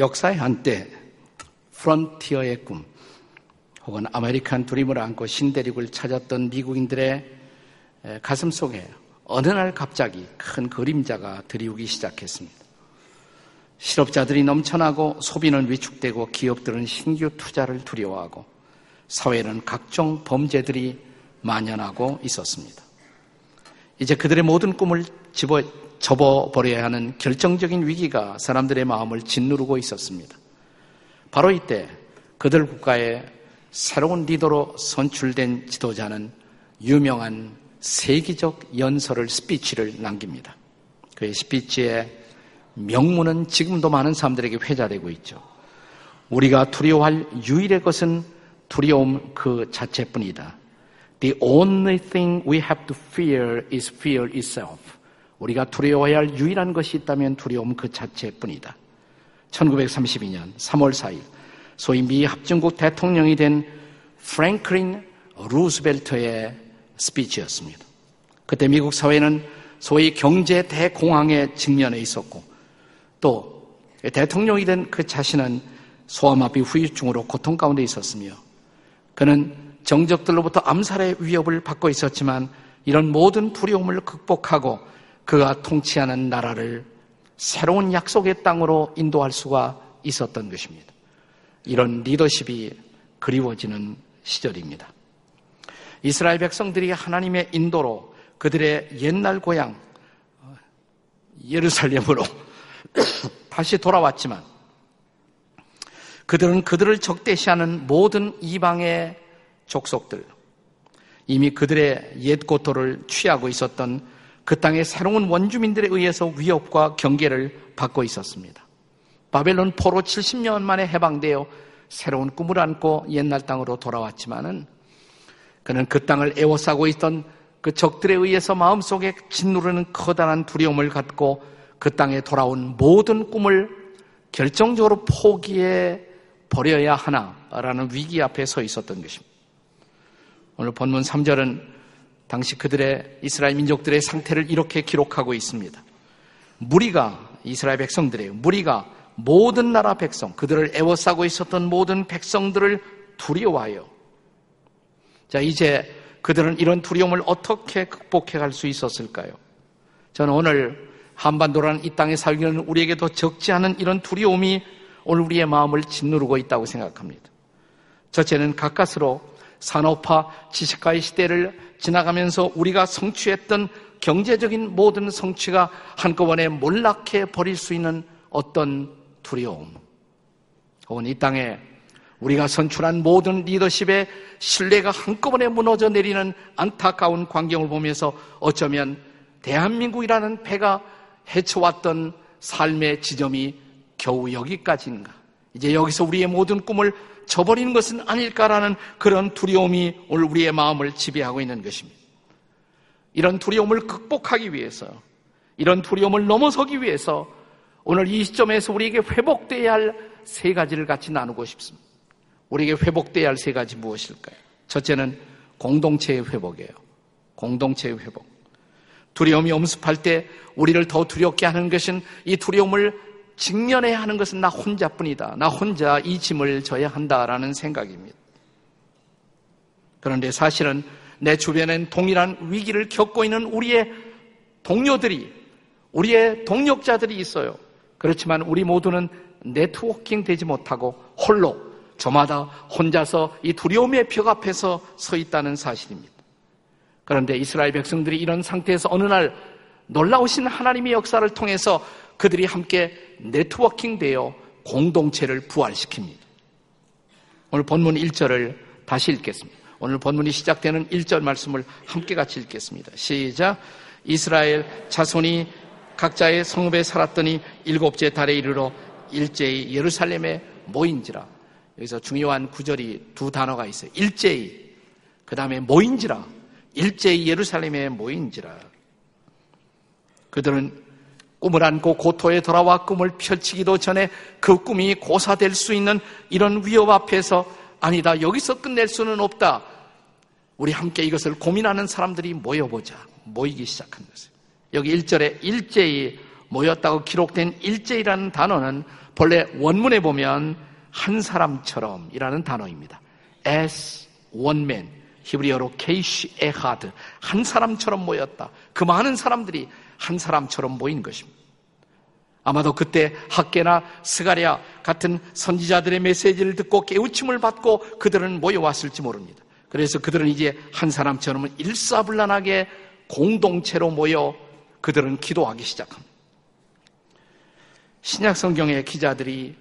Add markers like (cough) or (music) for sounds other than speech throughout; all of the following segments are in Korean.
역사의 한때 프론티어의 꿈 혹은 아메리칸 드림을 안고 신대륙을 찾았던 미국인들의 가슴 속에 어느 날 갑자기 큰 그림자가 드리우기 시작했습니다. 실업자들이 넘쳐나고 소비는 위축되고 기업들은 신규 투자를 두려워하고 사회는 각종 범죄들이 만연하고 있었습니다. 이제 그들의 모든 꿈을 집어, 접어버려야 하는 결정적인 위기가 사람들의 마음을 짓누르고 있었습니다. 바로 이때 그들 국가의 새로운 리더로 선출된 지도자는 유명한 세기적 연설을 스피치를 남깁니다. 그의 스피치의 명문은 지금도 많은 사람들에게 회자되고 있죠. 우리가 두려워할 유일의 것은 두려움 그 자체뿐이다. The only thing we have to fear is fear itself. 우리가 두려워해야 할 유일한 것이 있다면 두려움 그 자체뿐이다. 1932년 3월 4일 소위 미 합중국 대통령이 된 프랭클린 루스벨트의 스피치였습니다. 그때 미국 사회는 소위 경제 대공황에 직면해 있었고 또 대통령이 된 그 자신은 소아마비 후유증으로 고통 가운데 있었으며 그는 정적들로부터 암살의 위협을 받고 있었지만 이런 모든 두려움을 극복하고 그가 통치하는 나라를 새로운 약속의 땅으로 인도할 수가 있었던 것입니다. 이런 리더십이 그리워지는 시절입니다. 이스라엘 백성들이 하나님의 인도로 그들의 옛날 고향 예루살렘으로 (coughs) 다시 돌아왔지만 그들은 그들을 적대시하는 모든 이방의 족속들 이미 그들의 옛 고토를 취하고 있었던 그 땅의 새로운 원주민들에 의해서 위협과 경계를 받고 있었습니다. 바벨론 포로 70년 만에 해방되어 새로운 꿈을 안고 옛날 땅으로 돌아왔지만은 그는 그 땅을 애워싸고 있던 그 적들에 의해서 마음속에 짓누르는 커다란 두려움을 갖고 그 땅에 돌아온 모든 꿈을 결정적으로 포기해 버려야 하나라는 위기 앞에 서 있었던 것입니다. 오늘 본문 3절은 당시 그들의 이스라엘 민족들의 상태를 이렇게 기록하고 있습니다. 무리가 이스라엘 백성들의 무리가 모든 나라 백성, 그들을 애워싸고 있었던 모든 백성들을 두려워하여 자, 이제 그들은 이런 두려움을 어떻게 극복해 갈 수 있었을까요? 저는 오늘 한반도라는 이 땅에 살기는 우리에게 더 적지 않은 이런 두려움이 오늘 우리의 마음을 짓누르고 있다고 생각합니다. 첫째는 가까스로 산업화 지식화의 시대를 지나가면서 우리가 성취했던 경제적인 모든 성취가 한꺼번에 몰락해 버릴 수 있는 어떤 두려움. 혹은 이 땅에 우리가 선출한 모든 리더십의 신뢰가 한꺼번에 무너져 내리는 안타까운 광경을 보면서 어쩌면 대한민국이라는 배가 헤쳐왔던 삶의 지점이 겨우 여기까지인가. 이제 여기서 우리의 모든 꿈을 저버리는 것은 아닐까라는 그런 두려움이 오늘 우리의 마음을 지배하고 있는 것입니다. 이런 두려움을 극복하기 위해서, 이런 두려움을 넘어서기 위해서 오늘 이 시점에서 우리에게 회복돼야 할 세 가지를 같이 나누고 싶습니다. 우리에게 회복돼야 할 세 가지 무엇일까요? 첫째는 공동체의 회복이에요. 공동체의 회복. 두려움이 엄습할 때 우리를 더 두렵게 하는 것은 이 두려움을 직면해야 하는 것은 나 혼자뿐이다. 나 혼자 이 짐을 져야 한다라는 생각입니다. 그런데 사실은 내 주변엔 동일한 위기를 겪고 있는 우리의 동료들이, 우리의 동력자들이 있어요. 그렇지만 우리 모두는 네트워킹 되지 못하고 홀로 저마다 혼자서 이 두려움의 벽 앞에서 서 있다는 사실입니다. 그런데 이스라엘 백성들이 이런 상태에서 어느 날 놀라우신 하나님의 역사를 통해서 그들이 함께 네트워킹 되어 공동체를 부활시킵니다. 오늘 본문 1절을 다시 읽겠습니다. 오늘 본문이 시작되는 1절 말씀을 함께 같이 읽겠습니다. 시작. 이스라엘 자손이 각자의 성읍에 살았더니 일곱째 달에 이르러 일제히 예루살렘에 모인지라. 여기서 중요한 구절이 두 단어가 있어요. 일제히. 그 다음에 모인지라. 일제히 예루살렘에 모인지라. 그들은 꿈을 안고 고토에 돌아와 꿈을 펼치기도 전에 그 꿈이 고사될 수 있는 이런 위협 앞에서 아니다. 여기서 끝낼 수는 없다. 우리 함께 이것을 고민하는 사람들이 모여보자. 모이기 시작한 것이에요. 여기 1절에 일제히 모였다고 기록된 일제히라는 단어는 본래 원문에 보면 한 사람처럼이라는 단어입니다. as one man. 히브리어로 כאיש אחד. 한 사람처럼 모였다. 그 많은 사람들이 한 사람처럼 모인 것입니다. 아마도 그때 학개나 스가랴 같은 선지자들의 메시지를 듣고 깨우침을 받고 그들은 모여왔을지 모릅니다. 그래서 그들은 이제 한 사람처럼 일사불란하게 공동체로 모여 그들은 기도하기 시작합니다. 신약 성경의 기자들이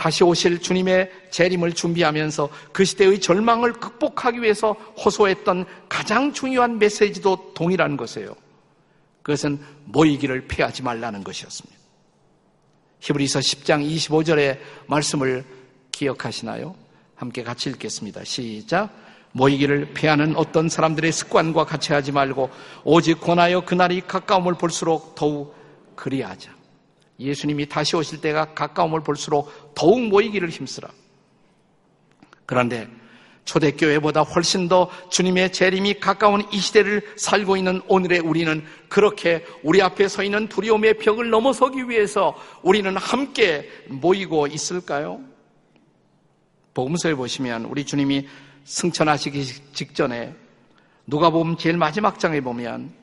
다시 오실 주님의 재림을 준비하면서 그 시대의 절망을 극복하기 위해서 호소했던 가장 중요한 메시지도 동일한 것이에요. 그것은 모이기를 피하지 말라는 것이었습니다. 히브리서 10장 25절의 말씀을 기억하시나요? 함께 같이 읽겠습니다. 시작. 모이기를 피하는 어떤 사람들의 습관과 같이 하지 말고 오직 권하여 그날이 가까움을 볼수록 더욱 그리하자. 예수님이 다시 오실 때가 가까움을 볼수록 더욱 모이기를 힘쓰라. 그런데 초대교회보다 훨씬 더 주님의 재림이 가까운 이 시대를 살고 있는 오늘의 우리는 그렇게 우리 앞에 서 있는 두려움의 벽을 넘어서기 위해서 우리는 함께 모이고 있을까요? 복음서에 보시면 우리 주님이 승천하시기 직전에 누가 보면 제일 마지막 장에 보면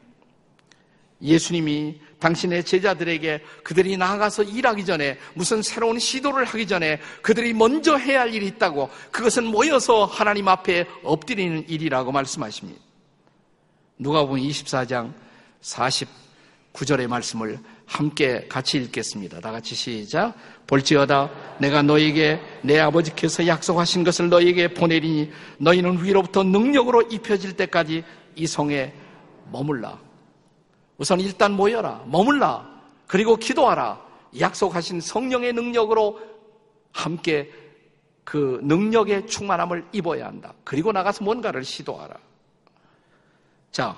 예수님이 당신의 제자들에게 그들이 나아가서 일하기 전에 무슨 새로운 시도를 하기 전에 그들이 먼저 해야 할 일이 있다고 그것은 모여서 하나님 앞에 엎드리는 일이라고 말씀하십니다. 누가 보면 24장 49절의 말씀을 함께 같이 읽겠습니다. 다 같이 시작. 볼지어다 내가 너에게 내 아버지께서 약속하신 것을 너에게 보내리니 너희는 위로부터 능력으로 입혀질 때까지 이 성에 머물라. 우선 일단 모여라. 머물라. 그리고 기도하라. 약속하신 성령의 능력으로 함께 그 능력의 충만함을 입어야 한다. 그리고 나가서 뭔가를 시도하라. 자,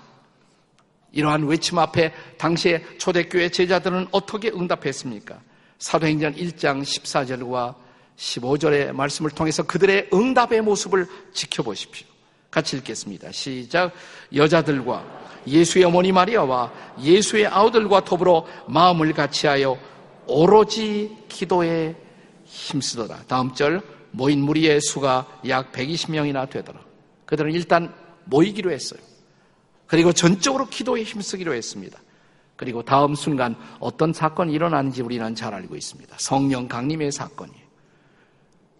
이러한 외침 앞에 당시에 초대교회 제자들은 어떻게 응답했습니까? 사도행전 1장 14절과 15절의 말씀을 통해서 그들의 응답의 모습을 지켜보십시오. 같이 읽겠습니다. 시작. 여자들과 예수의 어머니 마리아와 예수의 아우들과 더불어 마음을 같이하여 오로지 기도에 힘쓰더라. 다음 절 모인 무리의 수가 약 120명이나 되더라. 그들은 일단 모이기로 했어요. 그리고 전적으로 기도에 힘쓰기로 했습니다. 그리고 다음 순간 어떤 사건이 일어나는지 우리는 잘 알고 있습니다. 성령 강림의 사건이에요.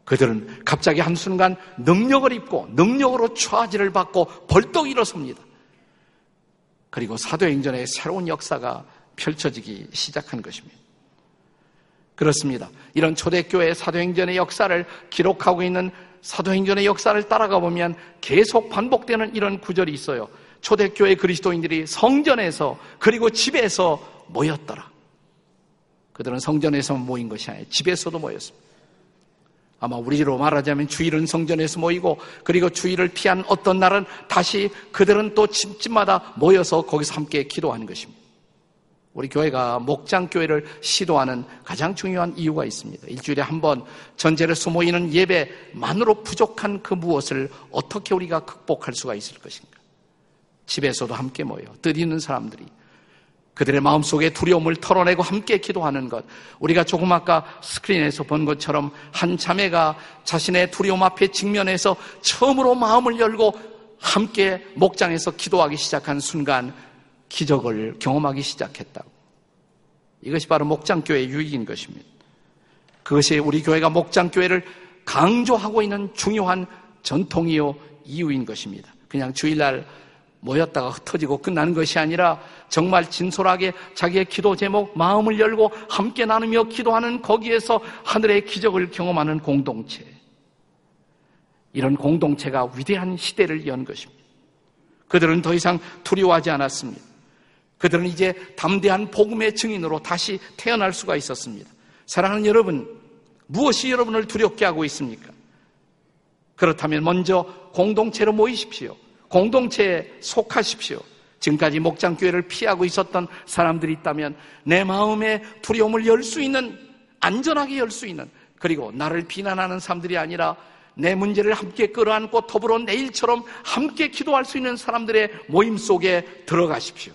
그들은 갑자기 한순간 능력을 입고 능력으로 처하지를 받고 벌떡 일어섭니다. 그리고 사도행전의 새로운 역사가 펼쳐지기 시작한 것입니다. 그렇습니다. 이런 초대교회 사도행전의 역사를 기록하고 있는 사도행전의 역사를 따라가 보면 계속 반복되는 이런 구절이 있어요. 초대교회 그리스도인들이 성전에서 그리고 집에서 모였더라. 그들은 성전에서 모인 것이 아니라 집에서도 모였습니다. 아마 우리로 말하자면 주일은 성전에서 모이고 그리고 주일을 피한 어떤 날은 다시 그들은 또 집집마다 모여서 거기서 함께 기도하는 것입니다. 우리 교회가 목장교회를 시도하는 가장 중요한 이유가 있습니다. 일주일에 한 번 전제를 모이는 예배만으로 부족한 그 무엇을 어떻게 우리가 극복할 수가 있을 것인가? 집에서도 함께 모여 뜻 있는 사람들이 그들의 마음속에 두려움을 털어내고 함께 기도하는 것. 우리가 조금 아까 스크린에서 본 것처럼 한 자매가 자신의 두려움 앞에 직면해서 처음으로 마음을 열고 함께 목장에서 기도하기 시작한 순간 기적을 경험하기 시작했다고. 이것이 바로 목장교회의 유익인 것입니다. 그것이 우리 교회가 목장교회를 강조하고 있는 중요한 전통이요 이유인 것입니다. 그냥 주일날 모였다가 흩어지고 끝나는 것이 아니라 정말 진솔하게 자기의 기도 제목, 마음을 열고 함께 나누며 기도하는 거기에서 하늘의 기적을 경험하는 공동체. 이런 공동체가 위대한 시대를 연 것입니다. 그들은 더 이상 두려워하지 않았습니다. 그들은 이제 담대한 복음의 증인으로 다시 태어날 수가 있었습니다. 사랑하는 여러분, 무엇이 여러분을 두렵게 하고 있습니까? 그렇다면 먼저 공동체로 모이십시오. 공동체에 속하십시오. 지금까지 목장교회를 피하고 있었던 사람들이 있다면 내 마음의 두려움을 열 수 있는, 안전하게 열 수 있는, 그리고 나를 비난하는 사람들이 아니라 내 문제를 함께 끌어안고 더불어 내일처럼 함께 기도할 수 있는 사람들의 모임 속에 들어가십시오.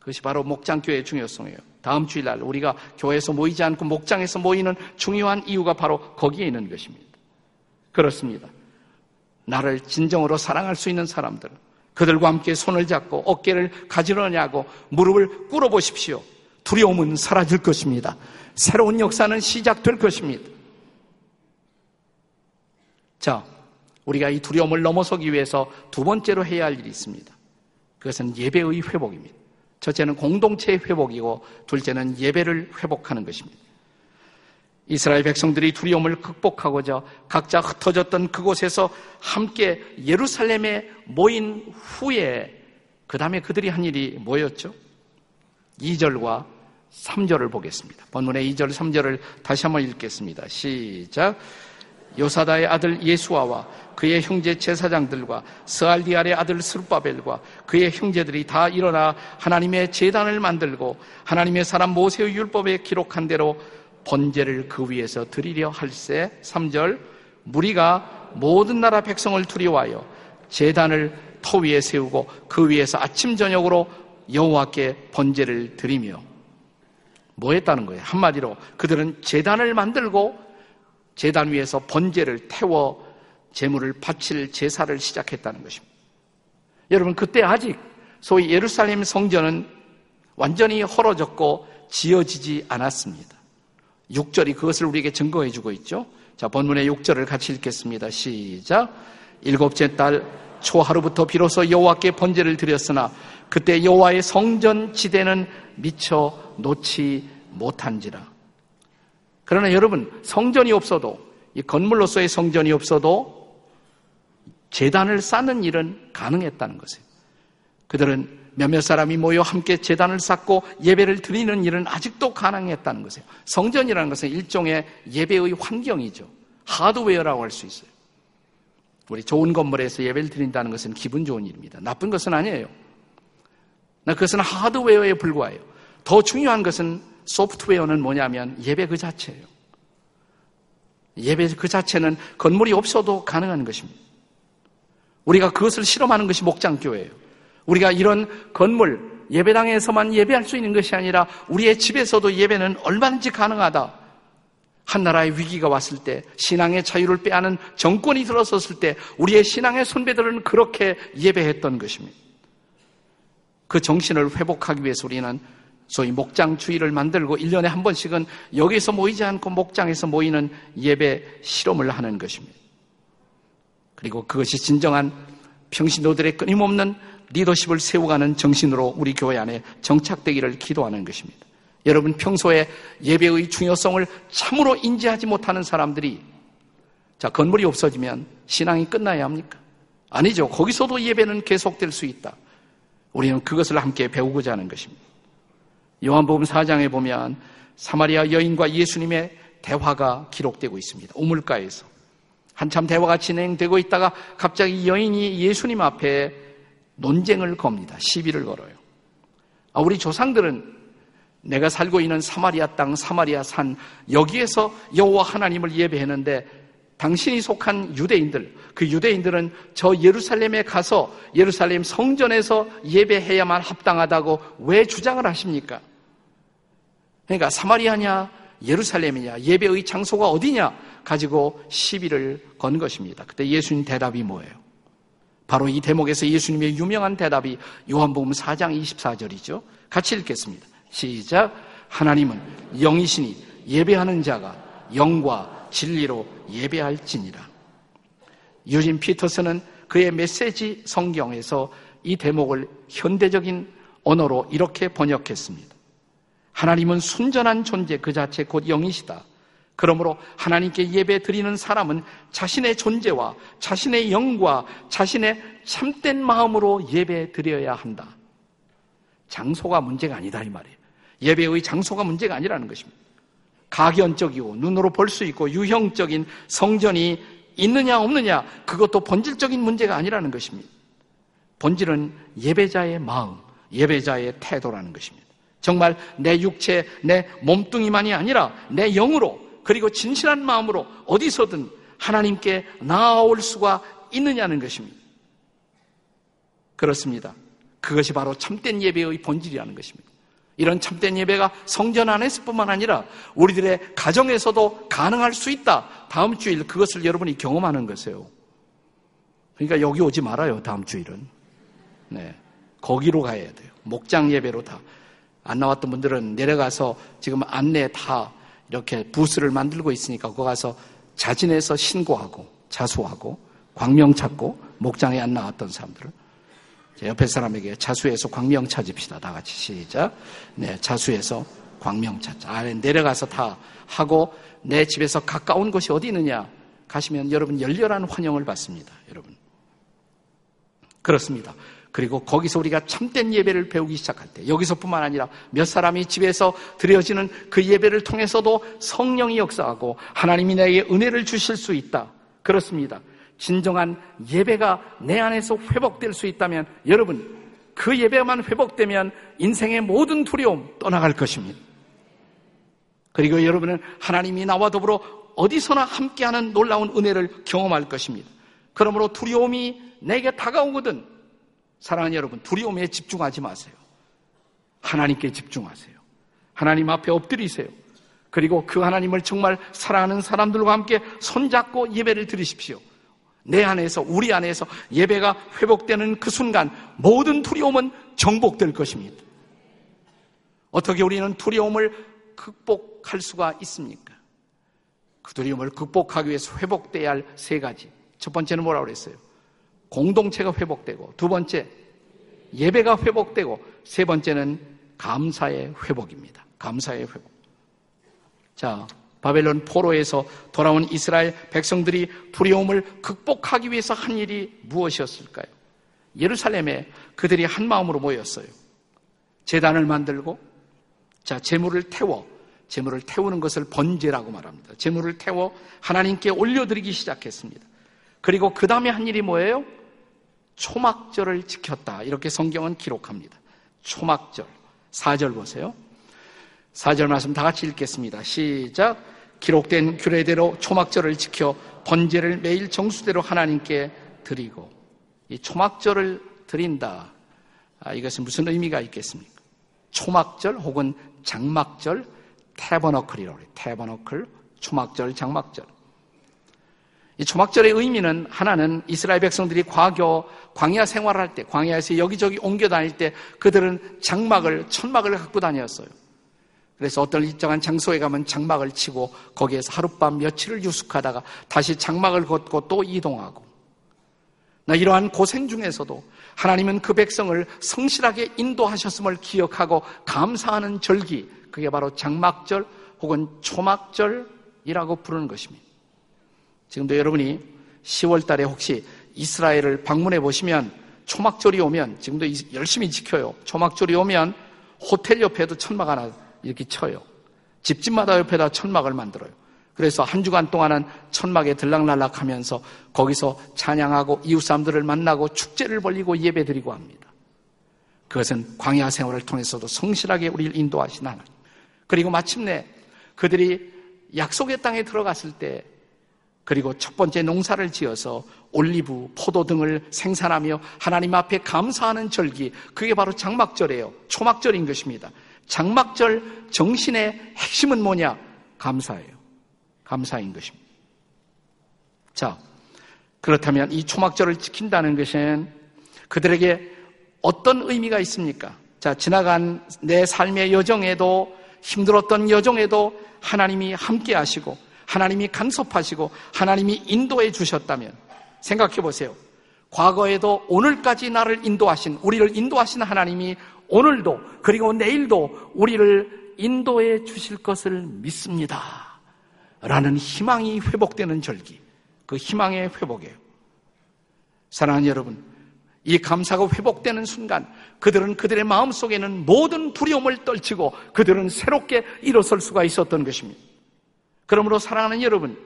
그것이 바로 목장교회의 중요성이에요. 다음 주일날 우리가 교회에서 모이지 않고 목장에서 모이는 중요한 이유가 바로 거기에 있는 것입니다. 그렇습니다. 나를 진정으로 사랑할 수 있는 사람들, 그들과 함께 손을 잡고 어깨를 가지러냐고 무릎을 꿇어 보십시오. 두려움은 사라질 것입니다. 새로운 역사는 시작될 것입니다. 자, 우리가 이 두려움을 넘어서기 위해서 두 번째로 해야 할 일이 있습니다. 그것은 예배의 회복입니다. 첫째는 공동체의 회복이고 둘째는 예배를 회복하는 것입니다. 이스라엘 백성들이 두려움을 극복하고자 각자 흩어졌던 그곳에서 함께 예루살렘에 모인 후에 그 다음에 그들이 한 일이 뭐였죠? 2절과 3절을 보겠습니다. 본문의 2절, 3절을 다시 한번 읽겠습니다. 시작. 요사다의 아들 예수아와 그의 형제 제사장들과 스알디알의 아들 스루바벨과 그의 형제들이 다 일어나 하나님의 재단을 만들고 하나님의 사람 모세의 율법에 기록한 대로 번제를 그 위에서 드리려 할세 3절 무리가 모든 나라 백성을 두려워하여 재단을 터 위에 세우고 그 위에서 아침 저녁으로 여호와께 번제를 드리며 뭐 했다는 거예요? 한마디로 그들은 재단을 만들고 재단 위에서 번제를 태워 제물을 바칠 제사를 시작했다는 것입니다. 여러분 그때 아직 소위 예루살렘 성전은 완전히 헐어졌고 지어지지 않았습니다. 6절이 그것을 우리에게 증거해 주고 있죠. 자, 본문의 6절을 같이 읽겠습니다. 시작. 일곱째 달 초하루부터 비로소 여호와께 번제를 드렸으나 그때 여호와의 성전 지대는 미처 놓지 못한지라. 그러나 여러분 성전이 없어도 이 건물로서의 성전이 없어도 재단을 쌓는 일은 가능했다는 것이에요. 그들은 몇몇 사람이 모여 함께 재단을 쌓고 예배를 드리는 일은 아직도 가능했다는 것이에요. 성전이라는 것은 일종의 예배의 환경이죠. 하드웨어라고 할 수 있어요. 우리 좋은 건물에서 예배를 드린다는 것은 기분 좋은 일입니다. 나쁜 것은 아니에요. 그것은 하드웨어에 불과해요. 더 중요한 것은 소프트웨어는 뭐냐면 예배 그 자체예요. 예배 그 자체는 건물이 없어도 가능한 것입니다. 우리가 그것을 실험하는 것이 목장교회예요. 우리가 이런 건물, 예배당에서만 예배할 수 있는 것이 아니라 우리의 집에서도 예배는 얼마든지 가능하다. 한 나라의 위기가 왔을 때, 신앙의 자유를 빼앗는 정권이 들어섰을 때, 우리의 신앙의 선배들은 그렇게 예배했던 것입니다. 그 정신을 회복하기 위해서 우리는 소위 목장 주의를 만들고 1년에 한 번씩은 여기서 모이지 않고 목장에서 모이는 예배 실험을 하는 것입니다. 그리고 그것이 진정한 평신도들의 끊임없는 리더십을 세워가는 정신으로 우리 교회 안에 정착되기를 기도하는 것입니다. 여러분 평소에 예배의 중요성을 참으로 인지하지 못하는 사람들이 자 건물이 없어지면 신앙이 끝나야 합니까? 아니죠. 거기서도 예배는 계속될 수 있다. 우리는 그것을 함께 배우고자 하는 것입니다. 요한복음 4장에 보면 사마리아 여인과 예수님의 대화가 기록되고 있습니다. 우물가에서. 한참 대화가 진행되고 있다가 갑자기 여인이 예수님 앞에 논쟁을 겁니다. 시비를 걸어요. 아, 우리 조상들은 내가 살고 있는 사마리아 땅, 사마리아 산, 여기에서 여호와 하나님을 예배했는데 당신이 속한 유대인들, 그 유대인들은 저 예루살렘에 가서 예루살렘 성전에서 예배해야만 합당하다고 왜 주장을 하십니까? 그러니까 사마리아냐, 예루살렘이냐, 예배의 장소가 어디냐 가지고 시비를 건 것입니다. 그때 예수님 대답이 뭐예요? 바로 이 대목에서 예수님의 유명한 대답이 요한복음 4장 24절이죠. 같이 읽겠습니다. 시작. 하나님은 영이시니 예배하는 자가 영과 진리로 예배할지니라. 유진 피터스는 그의 메시지 성경에서 이 대목을 현대적인 언어로 이렇게 번역했습니다. 하나님은 순전한 존재 그 자체 곧 영이시다. 그러므로 하나님께 예배 드리는 사람은 자신의 존재와 자신의 영과 자신의 참된 마음으로 예배 드려야 한다. 장소가 문제가 아니다 이 말이에요. 예배의 장소가 문제가 아니라는 것입니다. 가견적이고 눈으로 볼 수 있고 유형적인 성전이 있느냐 없느냐 그것도 본질적인 문제가 아니라는 것입니다. 본질은 예배자의 마음, 예배자의 태도라는 것입니다. 정말 내 육체, 내 몸뚱이만이 아니라 내 영으로 그리고 진실한 마음으로 어디서든 하나님께 나아올 수가 있느냐는 것입니다. 그렇습니다. 그것이 바로 참된 예배의 본질이라는 것입니다. 이런 참된 예배가 성전 안에서뿐만 아니라 우리들의 가정에서도 가능할 수 있다. 다음 주일 그것을 여러분이 경험하는 것이에요. 그러니까 여기 오지 말아요. 다음 주일은. 네. 거기로 가야 돼요. 목장 예배로 다. 안 나왔던 분들은 내려가서 지금 안내 다 이렇게 부스를 만들고 있으니까 거기 가서 자진해서 신고하고 자수하고 광명 찾고 목장에 안 나왔던 사람들은 옆에 사람에게 자수해서 광명 찾읍시다. 다 같이 시작. 네, 자수해서 광명 찾자. 아래 내려가서 다 하고 내 집에서 가까운 곳이 어디 있느냐 가시면 여러분 열렬한 환영을 받습니다. 여러분. 그렇습니다. 그리고 거기서 우리가 참된 예배를 배우기 시작할 때 여기서뿐만 아니라 몇 사람이 집에서 드려지는 그 예배를 통해서도 성령이 역사하고 하나님이 나에게 은혜를 주실 수 있다. 그렇습니다. 진정한 예배가 내 안에서 회복될 수 있다면 여러분 그 예배만 회복되면 인생의 모든 두려움 떠나갈 것입니다. 그리고 여러분은 하나님이 나와 더불어 어디서나 함께하는 놀라운 은혜를 경험할 것입니다. 그러므로 두려움이 내게 다가오거든 사랑하는 여러분, 두려움에 집중하지 마세요. 하나님께 집중하세요. 하나님 앞에 엎드리세요. 그리고 그 하나님을 정말 사랑하는 사람들과 함께 손잡고 예배를 드리십시오. 내 안에서, 우리 안에서 예배가 회복되는 그 순간 모든 두려움은 정복될 것입니다. 어떻게 우리는 두려움을 극복할 수가 있습니까? 그 두려움을 극복하기 위해서 회복돼야 할 세 가지. 첫 번째는 뭐라고 그랬어요? 공동체가 회복되고 두 번째 예배가 회복되고 세 번째는 감사의 회복입니다. 감사의 회복. 자, 바벨론 포로에서 돌아온 이스라엘 백성들이 두려움을 극복하기 위해서 한 일이 무엇이었을까요? 예루살렘에 그들이 한 마음으로 모였어요. 재단을 만들고 자, 재물을 태워 재물을 태우는 것을 번제라고 말합니다. 재물을 태워 하나님께 올려드리기 시작했습니다. 그리고 그 다음에 한 일이 뭐예요? 초막절을 지켰다. 이렇게 성경은 기록합니다. 초막절. 4절 보세요. 4절 말씀 다 같이 읽겠습니다. 시작. 기록된 규례대로 초막절을 지켜 번제를 매일 정수대로 하나님께 드리고 이 초막절을 드린다. 아, 이것은 무슨 의미가 있겠습니까? 초막절 혹은 장막절, 태버너클이라고 해요. 태버너클, 초막절, 장막절. 이 초막절의 의미는 하나는 이스라엘 백성들이 과교 광야 생활을 할 때, 광야에서 여기저기 옮겨 다닐 때 그들은 장막을, 천막을 갖고 다녔어요. 그래서 어떤 일정한 장소에 가면 장막을 치고 거기에서 하룻밤 며칠을 유숙하다가 다시 장막을 걷고 또 이동하고. 나 이러한 고생 중에서도 하나님은 그 백성을 성실하게 인도하셨음을 기억하고 감사하는 절기, 그게 바로 장막절 혹은 초막절이라고 부르는 것입니다. 지금도 여러분이 10월 달에 혹시 이스라엘을 방문해 보시면 초막절이 오면 지금도 열심히 지켜요. 초막절이 오면 호텔 옆에도 천막 하나 이렇게 쳐요. 집집마다 옆에다 천막을 만들어요. 그래서 한 주간 동안은 천막에 들락날락 하면서 거기서 찬양하고 이웃 사람들을 만나고 축제를 벌리고 예배 드리고 합니다. 그것은 광야 생활을 통해서도 성실하게 우리를 인도하신 하나님. 그리고 마침내 그들이 약속의 땅에 들어갔을 때 그리고 첫 번째 농사를 지어서 올리브, 포도 등을 생산하며 하나님 앞에 감사하는 절기, 그게 바로 장막절이에요. 초막절인 것입니다. 장막절 정신의 핵심은 뭐냐? 감사예요. 감사인 것입니다. 자, 그렇다면 이 초막절을 지킨다는 것은 그들에게 어떤 의미가 있습니까? 자, 지나간 내 삶의 여정에도 힘들었던 여정에도 하나님이 함께 하시고 하나님이 간섭하시고 하나님이 인도해 주셨다면 생각해 보세요. 과거에도 오늘까지 나를 인도하신, 우리를 인도하신 하나님이 오늘도 그리고 내일도 우리를 인도해 주실 것을 믿습니다. 라는 희망이 회복되는 절기. 그 희망의 회복이에요. 사랑하는 여러분, 이 감사가 회복되는 순간 그들은 그들의 마음 속에는 모든 두려움을 떨치고 그들은 새롭게 일어설 수가 있었던 것입니다. 그러므로 사랑하는 여러분,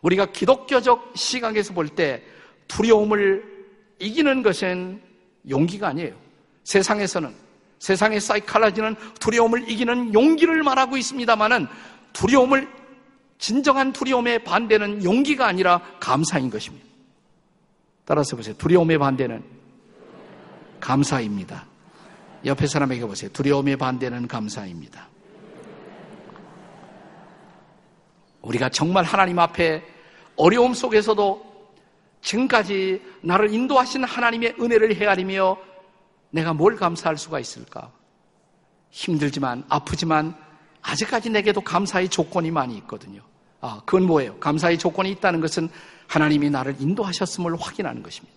우리가 기독교적 시각에서 볼 때 두려움을 이기는 것은 용기가 아니에요. 세상에서는 세상의 사이칼라지는 두려움을 이기는 용기를 말하고 있습니다만은 두려움을 진정한 두려움의 반대는 용기가 아니라 감사인 것입니다. 따라서 보세요. 두려움의 반대는 감사입니다. 옆에 사람에게 보세요. 두려움의 반대는 감사입니다. 우리가 정말 하나님 앞에 어려움 속에서도 지금까지 나를 인도하신 하나님의 은혜를 헤아리며 내가 뭘 감사할 수가 있을까? 힘들지만, 아프지만, 아직까지 내게도 감사의 조건이 많이 있거든요. 아, 그건 뭐예요? 감사의 조건이 있다는 것은 하나님이 나를 인도하셨음을 확인하는 것입니다.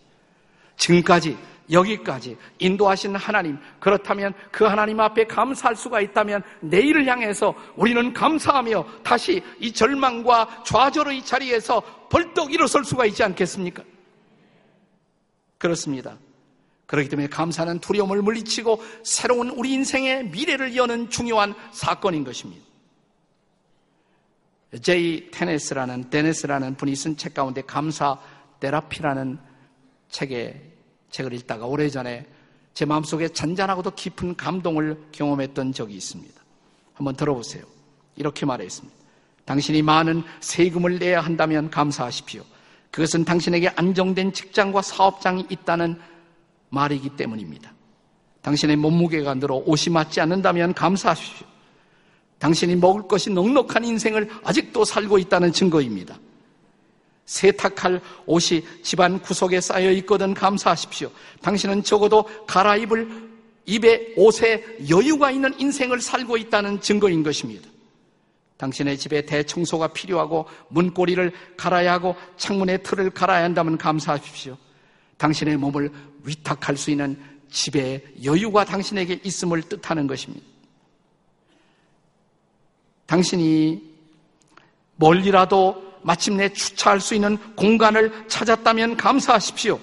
지금까지 여기까지 인도하신 하나님, 그렇다면 그 하나님 앞에 감사할 수가 있다면 내일을 향해서 우리는 감사하며 다시 이 절망과 좌절의 자리에서 벌떡 일어설 수가 있지 않겠습니까? 그렇습니다. 그렇기 때문에 감사는 두려움을 물리치고 새로운 우리 인생의 미래를 여는 중요한 사건인 것입니다. 제이 테네스라는 데네스라는 분이 쓴 책 가운데 감사 테라피라는 책에 책을 읽다가 오래전에 제 마음속에 잔잔하고도 깊은 감동을 경험했던 적이 있습니다. 한번 들어보세요. 이렇게 말했습니다. 당신이 많은 세금을 내야 한다면 감사하십시오. 그것은 당신에게 안정된 직장과 사업장이 있다는 말이기 때문입니다. 당신의 몸무게가 늘어 옷이 맞지 않는다면 감사하십시오. 당신이 먹을 것이 넉넉한 인생을 아직도 살고 있다는 증거입니다. 세탁할 옷이 집안 구석에 쌓여 있거든 감사하십시오. 당신은 적어도 갈아입을 입에 옷에 여유가 있는 인생을 살고 있다는 증거인 것입니다. 당신의 집에 대청소가 필요하고 문고리를 갈아야 하고 창문의 틀을 갈아야 한다면 감사하십시오. 당신의 몸을 위탁할 수 있는 집에 여유가 당신에게 있음을 뜻하는 것입니다. 당신이 멀리라도 마침내 주차할 수 있는 공간을 찾았다면 감사하십시오.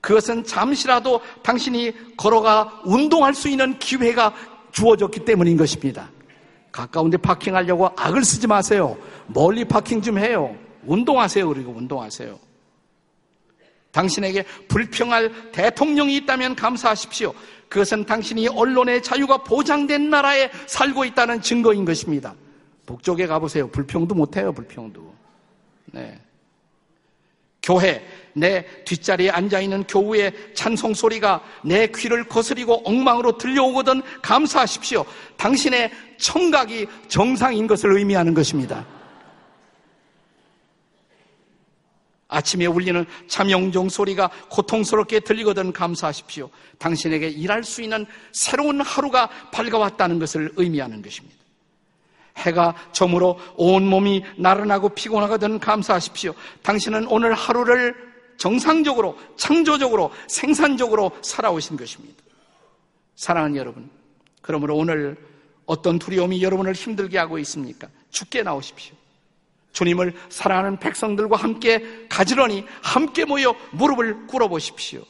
그것은 잠시라도 당신이 걸어가 운동할 수 있는 기회가 주어졌기 때문인 것입니다. 가까운데 파킹하려고 악을 쓰지 마세요. 멀리 파킹 좀 해요. 운동하세요. 그리고 운동하세요. 당신에게 불평할 대통령이 있다면 감사하십시오. 그것은 당신이 언론의 자유가 보장된 나라에 살고 있다는 증거인 것입니다. 북쪽에 가보세요. 불평도 못해요, 불평도. 네. 교회, 내 뒷자리에 앉아있는 교우의 찬송 소리가 내 귀를 거스리고 엉망으로 들려오거든 감사하십시오. 당신의 청각이 정상인 것을 의미하는 것입니다. 아침에 울리는 참용종 소리가 고통스럽게 들리거든 감사하십시오. 당신에게 일할 수 있는 새로운 하루가 밝아왔다는 것을 의미하는 것입니다. 해가 저물어 온몸이 나른하고 피곤하거든 감사하십시오. 당신은 오늘 하루를 정상적으로, 창조적으로, 생산적으로 살아오신 것입니다. 사랑하는 여러분, 그러므로 오늘 어떤 두려움이 여러분을 힘들게 하고 있습니까? 죽게 나오십시오. 주님을 사랑하는 백성들과 함께 가지런히 함께 모여 무릎을 꿇어보십시오.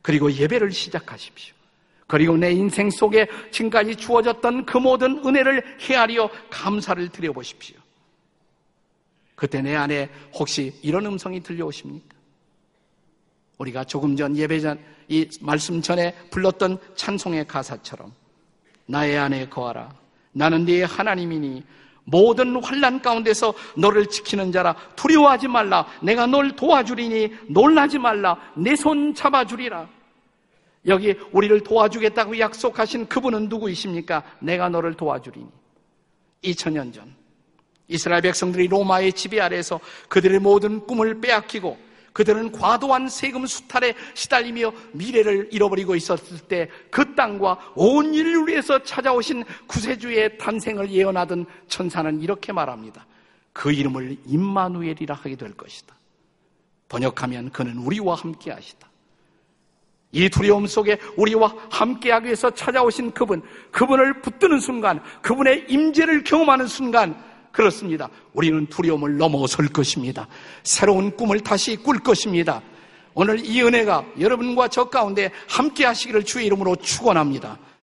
그리고 예배를 시작하십시오. 그리고 내 인생 속에 지금까지 주어졌던 그 모든 은혜를 헤아려 감사를 드려보십시오. 그때 내 안에 혹시 이런 음성이 들려오십니까? 우리가 조금 전 예배 전, 이 말씀 전에 불렀던 찬송의 가사처럼 나의 안에 거하라. 나는 네 하나님이니 모든 환란 가운데서 너를 지키는 자라 두려워하지 말라. 내가 널 도와주리니 놀라지 말라. 내 손 잡아주리라. 여기 우리를 도와주겠다고 약속하신 그분은 누구이십니까? 내가 너를 도와주리니. 2000년 전 이스라엘 백성들이 로마의 지배 아래에서 그들의 모든 꿈을 빼앗기고 그들은 과도한 세금 수탈에 시달리며 미래를 잃어버리고 있었을 때 그 땅과 온 인류를 위해서 찾아오신 구세주의 탄생을 예언하던 천사는 이렇게 말합니다. 그 이름을 임마누엘이라 하게 될 것이다. 번역하면 그는 우리와 함께 하시다. 이 두려움 속에 우리와 함께하기 위해서 찾아오신 그분, 그분을 붙드는 순간, 그분의 임재를 경험하는 순간, 그렇습니다. 우리는 두려움을 넘어설 것입니다. 새로운 꿈을 다시 꿀 것입니다. 오늘 이 은혜가 여러분과 저 가운데 함께 하시기를 주의 이름으로 축원합니다.